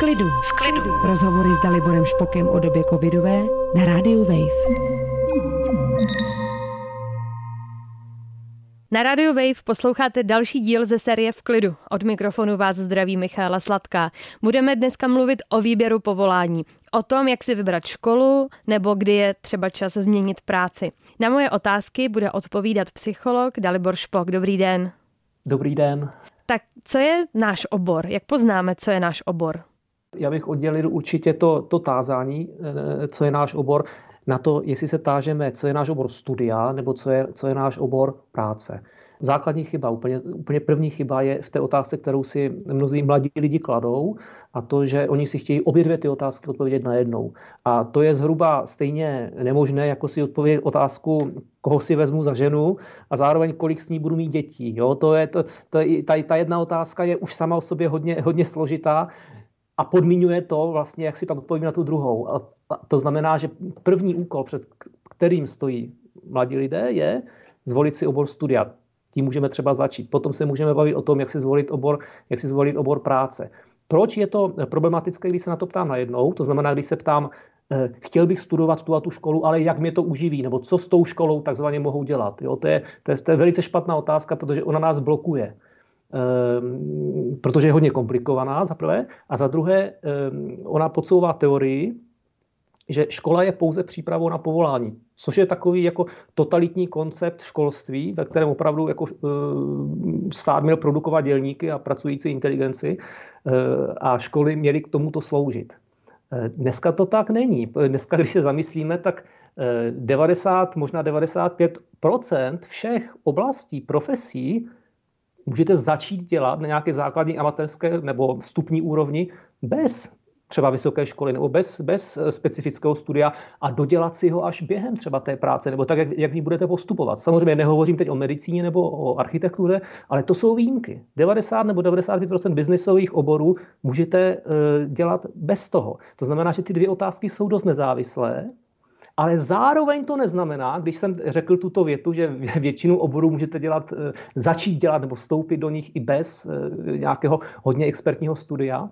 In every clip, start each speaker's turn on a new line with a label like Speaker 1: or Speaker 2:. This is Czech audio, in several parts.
Speaker 1: klidu. V klidu. Rozhovory s Daliborem Špokem o době covidové na rádiu Wave.
Speaker 2: Na Radio Wave posloucháte další díl ze série V klidu. Od mikrofonu vás zdraví Michála Sladká. Budeme dneska mluvit o výběru povolání. O tom, jak si vybrat školu, nebo kdy je třeba čas změnit práci. Na moje otázky bude odpovídat psycholog Dalibor Špok. Dobrý den.
Speaker 3: Dobrý den.
Speaker 2: Tak co je náš obor? Jak poznáme, co je náš obor?
Speaker 3: Já bych oddělil určitě to, to tázání, eh, co je náš obor, na to, jestli se tážeme, co je náš obor studia, nebo co je, co je náš obor práce. Základní chyba, úplně, úplně první chyba je v té otázce, kterou si mnozí mladí lidi kladou, a to, že oni si chtějí obě dvě ty otázky odpovědět najednou. A to je zhruba stejně nemožné, jako si odpovědět otázku, koho si vezmu za ženu a zároveň kolik s ní budu mít dětí. Jo? To je, to, to je, ta, ta jedna otázka je už sama o sobě hodně, hodně složitá a podmiňuje to vlastně, jak si pak odpovím na tu druhou. A to znamená, že první úkol, před kterým stojí mladí lidé, je zvolit si obor studia. Tím můžeme třeba začít. Potom se můžeme bavit o tom, jak si zvolit obor, jak si zvolit obor práce. Proč je to problematické, když se na to ptám najednou? To znamená, když se ptám, eh, chtěl bych studovat tu a tu školu, ale jak mě to uživí, nebo co s tou školou takzvaně mohou dělat. Jo? To, je, to, je, to je velice špatná otázka, protože ona nás blokuje. Ehm, protože je hodně komplikovaná za prvé, a za druhé ehm, ona podsouvá teorii, že škola je pouze přípravou na povolání, což je takový jako totalitní koncept školství, ve kterém opravdu jako ehm, stát měl produkovat dělníky a pracující inteligenci a školy měly k tomuto sloužit. Dneska to tak není. Dneska, když se zamyslíme, tak 90, možná 95% všech oblastí, profesí můžete začít dělat na nějaké základní amatérské nebo vstupní úrovni bez třeba vysoké školy nebo bez, bez specifického studia a dodělat si ho až během třeba té práce nebo tak, jak, jak v ní budete postupovat. Samozřejmě nehovořím teď o medicíně nebo o architektuře, ale to jsou výjimky. 90 nebo 95% biznisových oborů můžete uh, dělat bez toho. To znamená, že ty dvě otázky jsou dost nezávislé ale zároveň to neznamená, když jsem řekl tuto větu, že většinu oborů můžete dělat, eh, začít dělat nebo vstoupit do nich i bez eh, nějakého hodně expertního studia,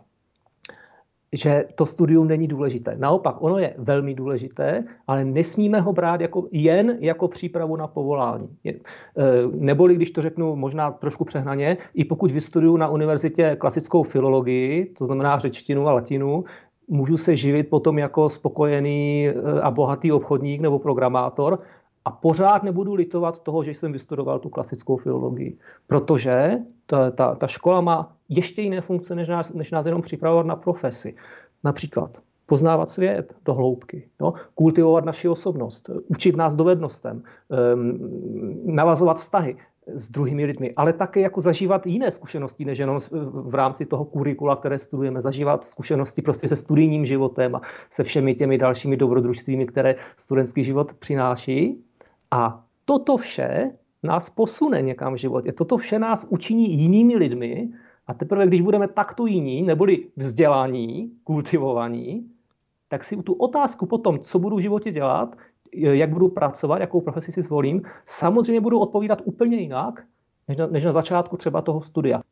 Speaker 3: že to studium není důležité. Naopak, ono je velmi důležité, ale nesmíme ho brát jako, jen jako přípravu na povolání. Eh, neboli, když to řeknu možná trošku přehnaně, i pokud vystuduju na univerzitě klasickou filologii, to znamená řečtinu a latinu, můžu se živit potom jako spokojený eh, a bohatý obchodník nebo programátor a pořád nebudu litovat toho, že jsem vystudoval tu klasickou filologii. Protože ta, ta, ta škola má ještě jiné funkce, než nás, než nás jenom připravovat na profesi. Například poznávat svět do hloubky, jo? kultivovat naši osobnost, učit nás dovednostem, um, navazovat vztahy s druhými lidmi, ale také jako zažívat jiné zkušenosti, než jenom v rámci toho kurikula, které studujeme, zažívat zkušenosti prostě se studijním životem a se všemi těmi dalšími dobrodružstvími, které studentský život přináší. A toto vše nás posune někam v životě. Toto vše nás učiní jinými lidmi a teprve, když budeme takto jiní, neboli vzdělání, kultivovaní, tak si tu otázku potom, co budu v životě dělat, jak budu pracovat, jakou profesi si zvolím, samozřejmě budu odpovídat úplně jinak, než na, než na začátku třeba toho studia.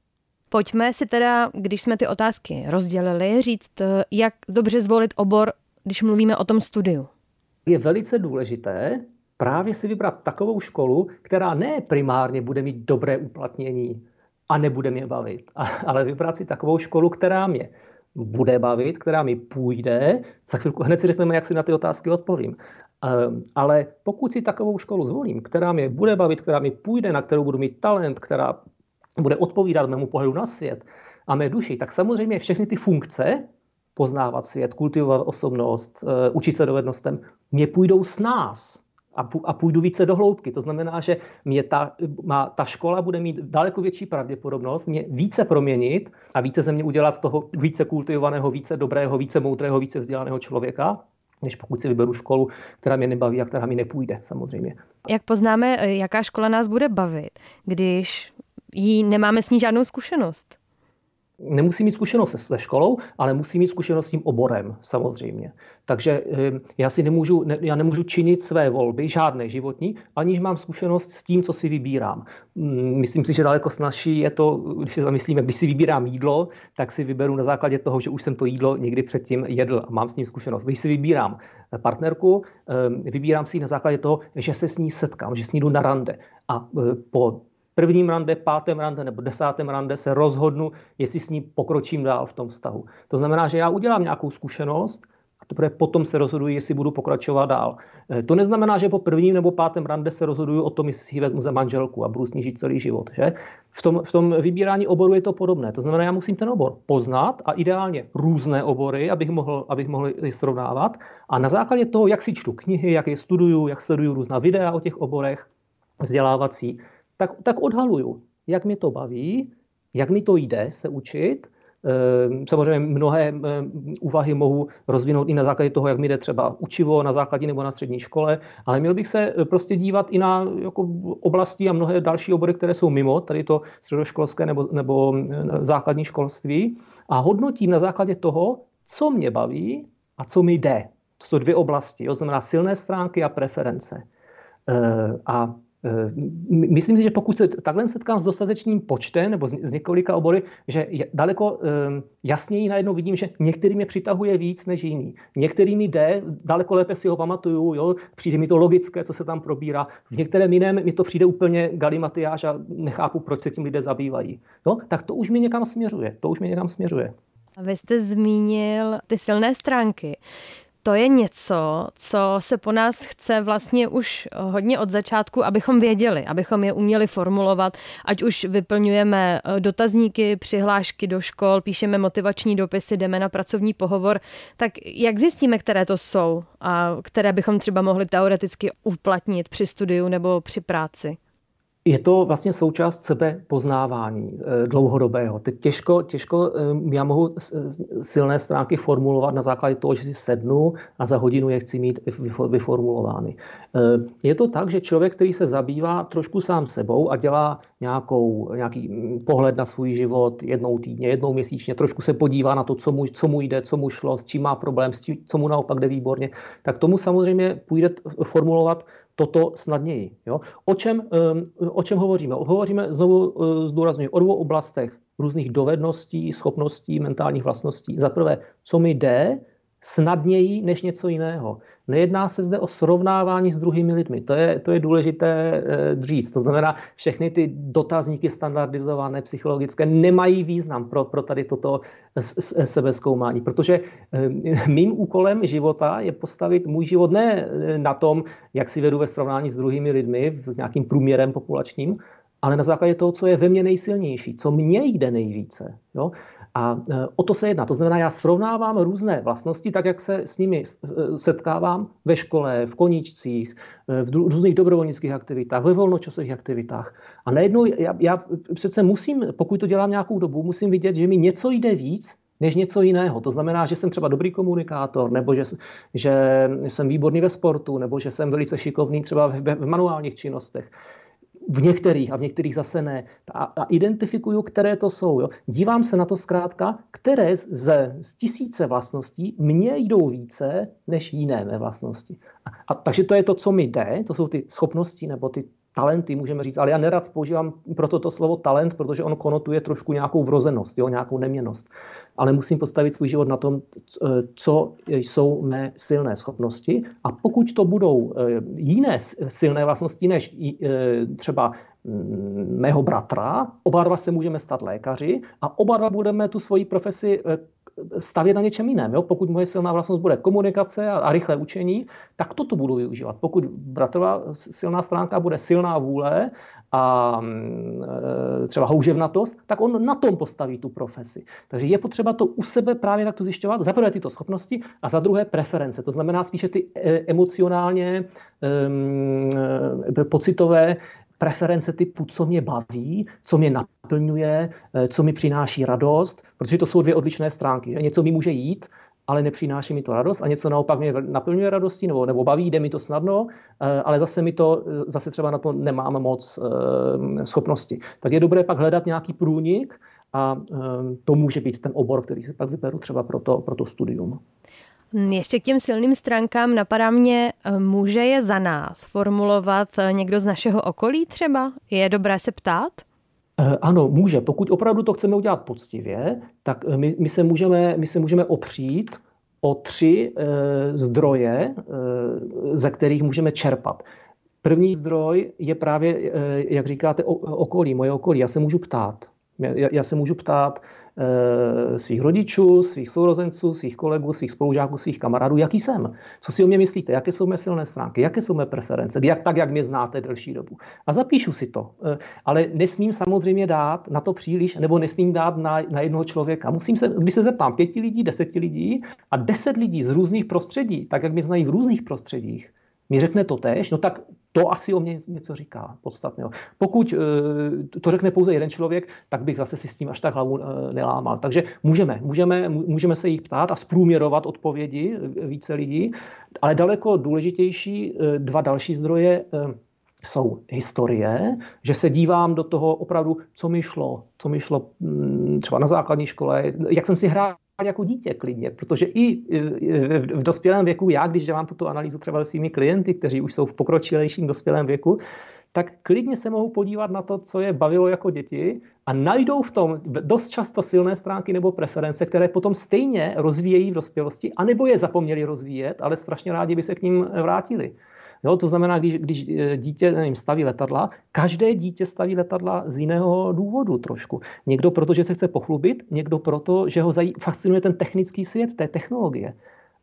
Speaker 2: Pojďme si teda, když jsme ty otázky rozdělili, říct, jak dobře zvolit obor, když mluvíme o tom studiu.
Speaker 3: Je velice důležité právě si vybrat takovou školu, která ne primárně bude mít dobré uplatnění a nebude mě bavit, ale vybrat si takovou školu, která mě bude bavit, která mi půjde. Za chvilku hned si řekneme, jak si na ty otázky odpovím. Ehm, ale pokud si takovou školu zvolím, která mě bude bavit, která mi půjde, na kterou budu mít talent, která bude odpovídat mému pohledu na svět a mé duši, tak samozřejmě všechny ty funkce, poznávat svět, kultivovat osobnost, eh, učit se dovednostem, mě půjdou s nás a půjdu více do hloubky. To znamená, že mě ta, má, ta škola bude mít daleko větší pravděpodobnost mě více proměnit a více ze mě udělat toho více kultivovaného, více dobrého, více moudrého, více vzdělaného člověka, než pokud si vyberu školu, která mě nebaví a která mi nepůjde samozřejmě.
Speaker 2: Jak poznáme, eh, jaká škola nás bude bavit, když jí nemáme s ní žádnou zkušenost?
Speaker 3: Nemusí mít zkušenost se školou, ale musí mít zkušenost s tím oborem, samozřejmě. Takže eh, já si nemůžu, ne, já nemůžu činit své volby, žádné životní, aniž mám zkušenost s tím, co si vybírám. Mm, myslím si, že daleko snažší je to, když si zamyslíme, když si vybírám jídlo, tak si vyberu na základě toho, že už jsem to jídlo někdy předtím jedl a mám s ním zkušenost. Když si vybírám eh, partnerku, eh, vybírám si ji na základě toho, že se s ní setkám, že s ní jdu na rande. A po prvním rande, pátém rande nebo desátém rande se rozhodnu, jestli s ní pokročím dál v tom vztahu. To znamená, že já udělám nějakou zkušenost a teprve potom se rozhoduji, jestli budu pokračovat dál. Eh, to neznamená, že po prvním nebo pátém rande se rozhoduju o tom, jestli si ji vezmu za manželku a budu s ní žít celý život. Že? V, tom, v tom vybírání oboru je to podobné. To znamená, já musím ten obor poznat a ideálně různé obory, abych mohl, abych mohl je srovnávat. A na základě toho, jak si čtu knihy, jak je studuju, jak sleduju různá videa o těch oborech vzdělávací, tak, tak odhaluju, jak mě to baví, jak mi to jde se učit. Ehm, samozřejmě mnohé ehm, úvahy mohu rozvinout i na základě toho, jak mi jde třeba učivo na základní nebo na střední škole, ale měl bych se e, prostě dívat i na jako oblasti a mnohé další obory, které jsou mimo, tady to středoškolské nebo, nebo e, základní školství a hodnotím na základě toho, co mě baví a co mi jde. To jsou dvě oblasti, to znamená silné stránky a preference. Ehm, a myslím si, že pokud se takhle setkám s dostatečným počtem nebo s několika obory, že daleko eh, jasněji najednou vidím, že některý mě přitahuje víc než jiný. Některý mi jde, daleko lépe si ho pamatuju, jo, přijde mi to logické, co se tam probírá. V některém jiném mi to přijde úplně galimatiáž a nechápu, proč se tím lidé zabývají. Jo, tak to už mi někam směřuje. To už mi někam směřuje.
Speaker 2: A vy jste zmínil ty silné stránky to je něco, co se po nás chce vlastně už hodně od začátku, abychom věděli, abychom je uměli formulovat, ať už vyplňujeme eh, dotazníky, přihlášky do škol, píšeme motivační dopisy, jdeme na pracovní pohovor, tak jak zjistíme, které to jsou a které bychom třeba mohli teoreticky uplatnit při studiu nebo při práci?
Speaker 3: Je to vlastně součást sebe poznávání eh, dlouhodobého. Teď těžko, těžko eh, já mohu silné stránky formulovat na základě toho, že si sednu a za hodinu je chci mít vyformulovány. Eh, je to tak, že člověk, který se zabývá trošku sám sebou a dělá nějakou, nějaký mm, pohled na svůj život jednou týdně, jednou měsíčně, trošku se podívá na to, co mu, co mu jde, co mu šlo, s čím má problém, s tím, co mu naopak jde výborně, tak tomu samozřejmě půjde formulovat toto snadněji. Jo? O, čem, o čem hovoříme? Hovoříme, znovu eh, zdůraznuju, o dvou oblastech různých dovedností, schopností, mentálních vlastností. Za prvé, co mi jde, snadněji než něco jiného. Nejedná se zde o srovnávání s druhými lidmi. To je, to je důležité e, říct. To znamená, všechny ty dotazníky standardizované, psychologické, nemají význam pro, pro tady toto sebezkoumání. Protože e, mým úkolem života je postavit můj život ne eh, na tom, jak si vedu ve srovnání s druhými lidmi, s nějakým průměrem populačním, ale na základě toho, co je ve mně nejsilnější, co mně jde nejvíce. Jo? A e, o to se jedná. To znamená, já srovnávám různé vlastnosti, tak jak se s nimi e, setkávám ve škole, v koníčcích, e, v různých dobrovolnických aktivitách, ve volnočasových aktivitách. A najednou já, já přece musím, pokud to dělám nějakou dobu, musím vidět, že mi něco jde víc, než něco jiného. To znamená, že jsem třeba dobrý komunikátor, nebo že, že jsem výborný ve sportu, nebo že jsem velice šikovný třeba v, v manuálních činnostech v některých a v některých zase ne. A, a identifikuju, které to jsou. Jo. Dívám se na to zkrátka, které ze, z tisíce vlastností mně jdou více než jiné mé vlastnosti. A, a, takže to je to, co mi jde, to jsou ty schopnosti nebo ty talenty, můžeme říct, ale já nerad používám proto to slovo talent, protože on konotuje trošku nějakou vrozenost, jo, nějakou neměnost. Ale musím postavit svůj život na tom, co jsou mé silné schopnosti. A pokud to budou eh, jiné silné vlastnosti než eh, třeba mm, mého bratra, oba dva se můžeme stát lékaři a oba dva budeme tu svoji profesi eh, stavět na něčem jiném. Jo? Pokud moje silná vlastnost bude komunikace a, a rychlé učení, tak toto budu využívat. Pokud bratrová silná stránka bude silná vůle a mm, e, třeba houževnatost, tak on na tom postaví tu profesi. Takže je potřeba to u sebe právě takto zjišťovat. Za prvé tyto schopnosti a za druhé preference. To znamená spíše ty e, emocionálně e, pocitové preference typu, co mě baví, co mě naplňuje, eh, co mi přináší radost, protože to jsou dvě odlišné stránky. Něco mi může jít, ale nepřináší mi to radost a něco naopak mě naplňuje radostí nebo, nebo baví, jde mi to snadno, eh, ale zase mi to, eh, zase třeba na to nemám moc schopnosti. Tak je dobré pak hledat nějaký průnik a to může být ten obor, který si pak vyberu třeba pro to, pro to studium.
Speaker 2: Ještě k těm silným stránkám napadá mě, eh, může je za nás formulovat eh, někdo z našeho okolí třeba? Je dobré se ptát?
Speaker 3: Eh, ano, může. Pokud opravdu to chceme udělat poctivě, tak my, my, se, můžeme, my se můžeme opřít o tři e, zdroje, e, ze kterých můžeme čerpat. První zdroj je právě, e, jak říkáte, o, okolí, moje okolí. Já se můžu ptát. Já, já se můžu ptát, svých rodičů, svých sourozenců, svých kolegů, svých spolužáků, svých kamarádů, jaký jsem. Co si o mě myslíte? Jaké jsou mé silné stránky? Jaké jsou mé preference? Jak, tak, jak mě znáte delší dobu. A zapíšu si to. Eh, ale nesmím samozřejmě dát na to příliš, nebo nesmím dát na, na jednoho člověka. Musím se, když se zeptám pěti lidí, deseti lidí a deset lidí z různých prostředí, tak jak mě znají v různých prostředích, mi řekne to tež, no tak to asi o mě něco říká podstatného. Pokud eh, to řekne pouze jeden člověk, tak bych zase si s tím až tak hlavu eh, nelámal. Takže můžeme, můžeme, můžeme se jich ptát a zprůměrovat odpovědi eh, více lidí, ale daleko důležitější dva další zdroje jsou historie, že se dívám do toho opravdu, co mi šlo, co mi šlo mm, třeba na základní škole, jak jsem si hrál jako dítě klidně, protože i v dospělém věku, já když dělám tuto analýzu třeba se svými klienty, kteří už jsou v pokročilejším dospělém věku, tak klidně se mohou podívat na to, co je bavilo jako děti a najdou v tom dost často silné stránky nebo preference, které potom stejně rozvíjejí v dospělosti, anebo je zapomněli rozvíjet, ale strašně rádi by se k ním vrátili. Jo, to znamená, když, když eh, dítě nevím, staví letadla, každé dítě staví letadla z jiného důvodu trošku. Někdo proto, že se chce pochlubit, někdo proto, že ho zaj- fascinuje ten technický svět, té technologie.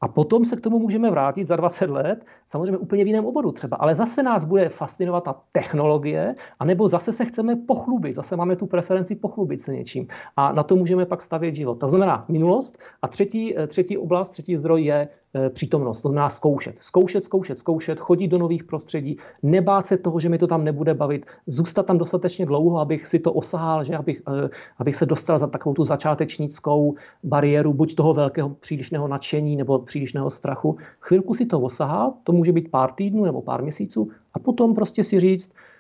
Speaker 3: A potom se k tomu můžeme vrátit za 20 let, samozřejmě úplně v jiném oboru třeba, ale zase nás bude fascinovat ta technologie, anebo zase se chceme pochlubit, zase máme tu preferenci pochlubit se něčím. A na to můžeme pak stavět život. To znamená minulost. A třetí, eh, třetí oblast, třetí zdroj je přítomnost, to znamená zkoušet. Zkoušet, zkoušet, zkoušet, chodit do nových prostředí, nebát se toho, že mi to tam nebude bavit, zůstat tam dostatečně dlouho, abych si to osahal, že abych, eh, abych se dostal za takovou tu začátečnickou bariéru, buď toho velkého přílišného nadšení nebo přílišného strachu. Chvilku si to osahal, to může být pár týdnů nebo pár měsíců, a potom prostě si říct, Eh,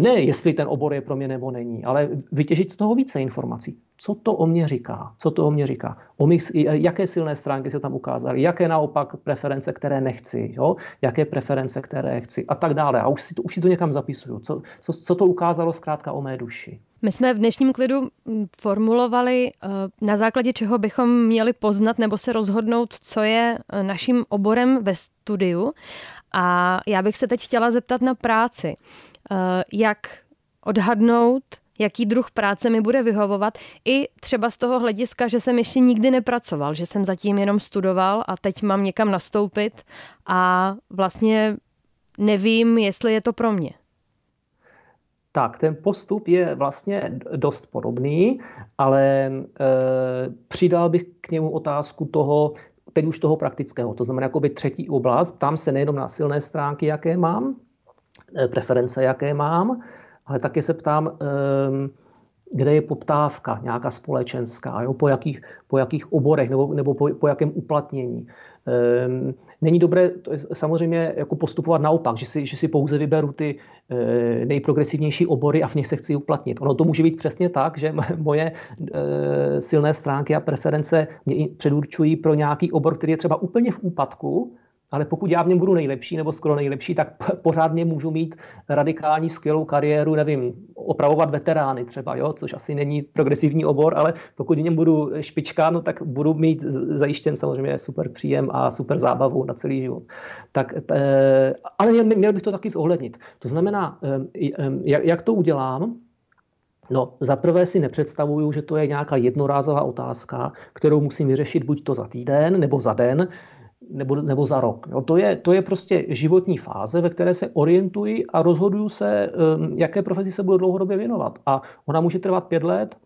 Speaker 3: ne jestli ten obor je pro mě nebo není, ale vytěžit z toho více informací. Co to o mě říká? Co to o mě říká? O mých, jaké silné stránky se tam ukázaly, jaké naopak preference, které nechci, jo? jaké preference, které chci a tak dále. A už si to, už si to někam zapisuju. Co, co, co to ukázalo zkrátka o mé duši?
Speaker 2: My jsme v dnešním klidu formulovali, eh, na základě čeho bychom měli poznat nebo se rozhodnout, co je eh, naším oborem ve studiu. A já bych se teď chtěla zeptat na práci. Eh, jak odhadnout, jaký druh práce mi bude vyhovovat, i třeba z toho hlediska, že jsem ještě nikdy nepracoval, že jsem zatím jenom studoval a teď mám někam nastoupit a vlastně nevím, jestli je to pro mě.
Speaker 3: Tak, ten postup je vlastně dost podobný, ale e, přidal bych k němu otázku toho, teď už toho praktického, to znamená jakoby třetí oblast. Tam se nejenom na silné stránky, jaké mám, preference, jaké mám, ale také se ptám, ehm, kde je poptávka nějaká společenská, jo? Po, jakých, po jakých oborech nebo, nebo po, po jakém uplatnění. Ehm, není dobré to je samozřejmě jako postupovat naopak, že si, že si pouze vyberu ty e, nejprogresivnější obory a v nich se chci uplatnit. Ono to může být přesně tak, že moje e, silné stránky a preference mě předurčují pro nějaký obor, který je třeba úplně v úpadku, ale pokud já v něm budu nejlepší nebo skoro nejlepší, tak pořádně můžu mít radikální skvělou kariéru, nevím, opravovat veterány třeba, jo, což asi není progresivní obor, ale pokud v něm budu špička, no, tak budu mít zajištěn samozřejmě super příjem a super zábavu na celý život. Tak, t, ale měl bych to taky zohlednit. To znamená, jak to udělám, No, zaprvé si nepředstavuju, že to je nějaká jednorázová otázka, kterou musím vyřešit buď to za týden nebo za den, nebo, nebo za rok. Jo, to, je, to je prostě životní fáze, ve které se orientuji a rozhoduju se, um, jaké profesi se budu dlouhodobě věnovat. A ona může trvat pět let,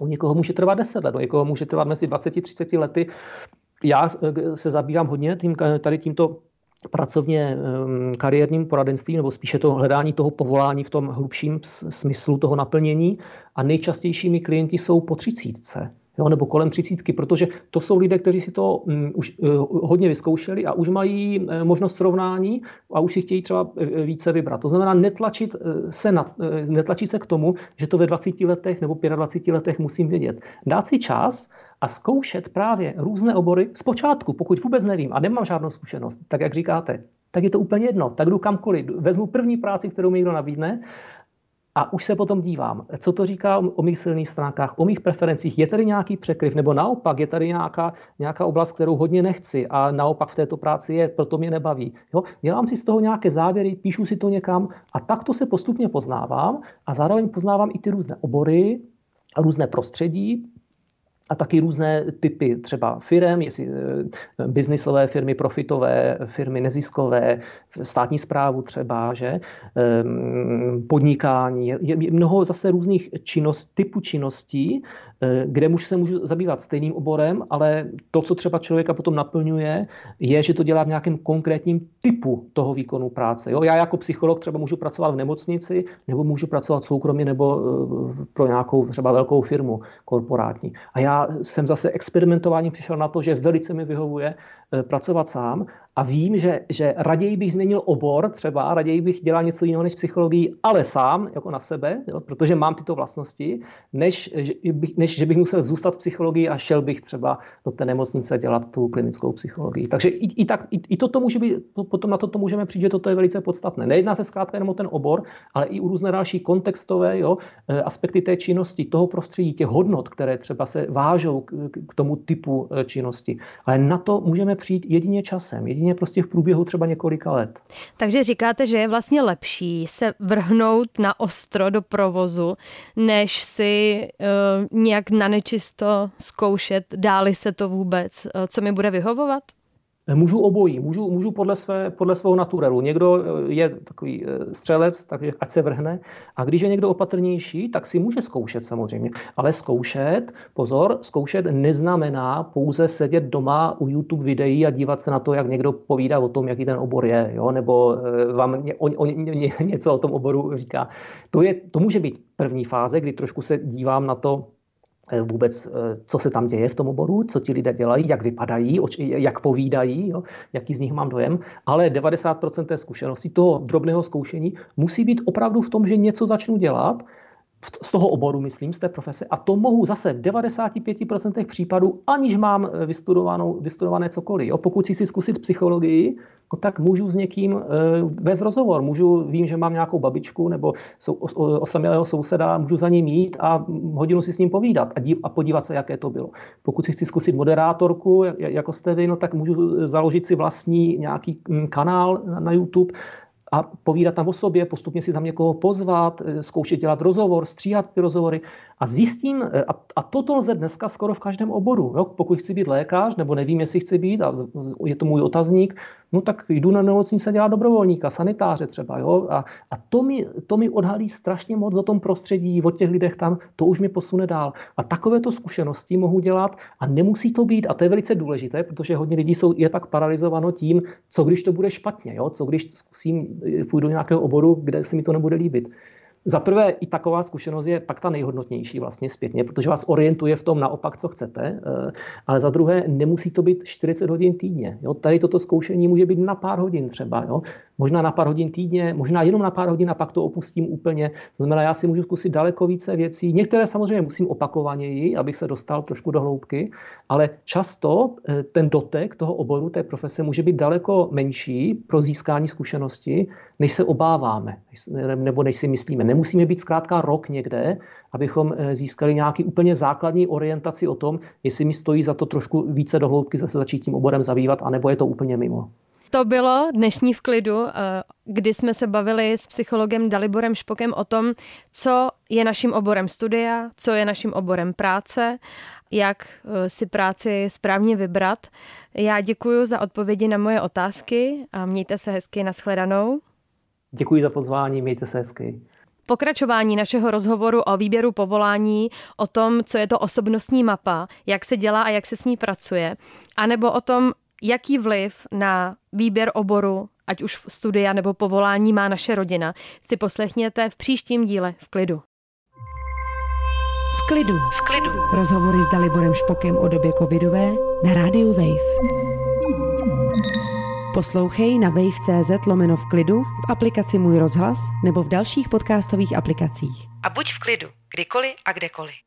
Speaker 3: u někoho může trvat deset let, u někoho může trvat mezi 20-30 lety. Já eh, se zabývám hodně tím, tady tímto pracovně um, kariérním poradenstvím, nebo spíše to hledání toho povolání v tom hlubším smyslu toho naplnění. A nejčastějšími klienti jsou po třicítce jo, nebo kolem třicítky, protože to jsou lidé, kteří si to um, už uh, hodně vyzkoušeli a už mají uh, možnost srovnání a už si chtějí třeba uh, více vybrat. To znamená netlačit uh, se, na, uh, netlačit se k tomu, že to ve 20 letech nebo 25 letech musím vědět. Dát si čas a zkoušet právě různé obory zpočátku, pokud vůbec nevím a nemám žádnou zkušenost, tak jak říkáte, tak je to úplně jedno. Tak jdu kamkoliv. Vezmu první práci, kterou mi někdo nabídne a už se potom dívám, co to říká o mých silných stránkách, o mých preferencích. Je tady nějaký překryv, nebo naopak je tady nějaká, nějaká oblast, kterou hodně nechci a naopak v této práci je, proto mě nebaví. Jo? Dělám si z toho nějaké závěry, píšu si to někam a takto se postupně poznávám a zároveň poznávám i ty různé obory, a různé prostředí, a taky různé typy třeba firm, jestli eh, biznisové firmy, profitové firmy, neziskové, státní zprávu třeba, že ehm, podnikání, je mnoho zase různých činnost, typů činností, Eh, kde muž se můžu zabývat stejným oborem, ale to, co třeba člověka potom naplňuje, je, že to dělá v nějakém konkrétním typu toho výkonu práce. Jo? Já jako psycholog třeba můžu pracovat v nemocnici, nebo můžu pracovat soukromně, nebo eh, pro nějakou třeba velkou firmu korporátní. A já jsem zase experimentováním přišel na to, že velice mi vyhovuje eh, pracovat sám a vím, že, že raději bych změnil obor třeba, raději bych dělal něco jiného než psychologii, ale sám, jako na sebe, jo, protože mám tyto vlastnosti, než, než že bych musel zůstat v psychologii a šel bych třeba do té nemocnice dělat tu klinickou psychologii. Takže i, i, tak, i, i toto může být, potom na toto můžeme přijít, že toto je velice podstatné. Nejedná se zkrátka jenom o ten obor, ale i u různé další kontextové jo, eh, aspekty té činnosti, toho prostředí, těch hodnot, které třeba se vážou k, tomu typu eh, činnosti. Ale na to můžeme přijít jedině časem, jedině jedině prostě v průběhu třeba několika let.
Speaker 2: Takže říkáte, že je vlastně lepší se vrhnout na ostro do provozu, než si uh, nějak na nečisto zkoušet, dáli se to vůbec, uh, co mi bude vyhovovat?
Speaker 3: Můžu obojí, můžu, můžu podle, své, podle svého naturelu. Někdo eh, je takový eh, střelec, takže ať se vrhne. A když je někdo opatrnější, tak si může zkoušet samozřejmě. Ale zkoušet, pozor, zkoušet neznamená pouze sedět doma u YouTube videí a dívat se na to, jak někdo povídá o tom, jaký ten obor je, jo? nebo eh, vám ně, o, o, ně, něco o tom oboru říká. To, je, to může být první fáze, kdy trošku se dívám na to, vůbec, eh, co se tam děje v tom oboru, co ti lidé dělají, jak vypadají, jak povídají, jo, jaký z nich mám dojem, ale 90% té zkušenosti, toho drobného zkoušení, musí být opravdu v tom, že něco začnu dělat z toho oboru, myslím, z té profese. A to mohu zase v 95% případů, aniž mám eh, vystudovanou, vystudované cokoliv. Jo. Pokud si si zkusit psychologii, no tak můžu s někým bez rozhovor. Můžu, vím, že mám nějakou babičku nebo sou, osamělého souseda, můžu za ním jít a hodinu si s ním povídat a, dív, a podívat se, jaké to bylo. Pokud si chci zkusit moderátorku, jako jste vy, no tak můžu založit si vlastní nějaký mm, kanál na YouTube, a povídat tam o sobě, postupně si tam někoho pozvat, eh, zkoušet dělat rozhovor, stříhat ty rozhovory a zjistím, eh, a, a toto lze dneska skoro v každém oboru. Jo? Pokud chci být lékař, nebo nevím, jestli chci být, a je to můj otazník, no tak jdu na nemocnici dělat dobrovolníka, sanitáře třeba. Jo? A, a to, mi, to mi odhalí strašně moc o tom prostředí, o těch lidech tam, to už mě posune dál. A takovéto zkušenosti mohu dělat a nemusí to být, a to je velice důležité, protože hodně lidí jsou, je pak paralizováno tím, co když to bude špatně, jo? co když zkusím, eh, půjdu do nějakého oboru, kde se mi to nebude líbit. Za prvé, i taková zkušenost je pak ta nejhodnotnější vlastně zpětně, protože vás orientuje v tom naopak, co chcete, eh, ale za druhé, nemusí to být 40 hodin týdně. Jo? Tady toto zkoušení může být na pár hodin třeba. Jo? Možná na pár hodin týdně, možná jenom na pár hodin a pak to opustím úplně. To znamená, já si můžu zkusit daleko více věcí. Některé samozřejmě musím opakovaněji, abych se dostal trošku do hloubky, ale často eh, ten dotek toho oboru, té profese může být daleko menší pro získání zkušenosti, než se obáváme, nebo než si myslíme. Nemusíme být zkrátka rok někde, abychom eh, získali nějaký úplně základní orientaci o tom, jestli mi stojí za to trošku více do hloubky zase začít tím oborem zabývat, anebo je to úplně mimo.
Speaker 2: To bylo dnešní v klidu, eh, kdy jsme se bavili s psychologem Daliborem Špokem o tom, co je naším oborem studia, co je naším oborem práce, jak eh, si práci správně vybrat. Já děkuji za odpovědi na moje otázky a mějte se hezky, nashledanou.
Speaker 3: Děkuji za pozvání, mějte se hezky.
Speaker 2: Pokračování našeho rozhovoru o výběru povolání, o tom, co je to osobnostní mapa, jak se dělá a jak se s ní pracuje, anebo o tom, jaký vliv na výběr oboru, ať už studia nebo povolání má naše rodina, si poslechněte v příštím díle v klidu.
Speaker 1: V klidu. V klidu. Rozhovory s Daliborem Špokem o době covidové na rádiu Wave. Poslouchej na wave.cz lomeno v klidu, v aplikaci Můj rozhlas nebo v dalších podcastových aplikacích. A buď v klidu, kdykoliv a kdekoliv.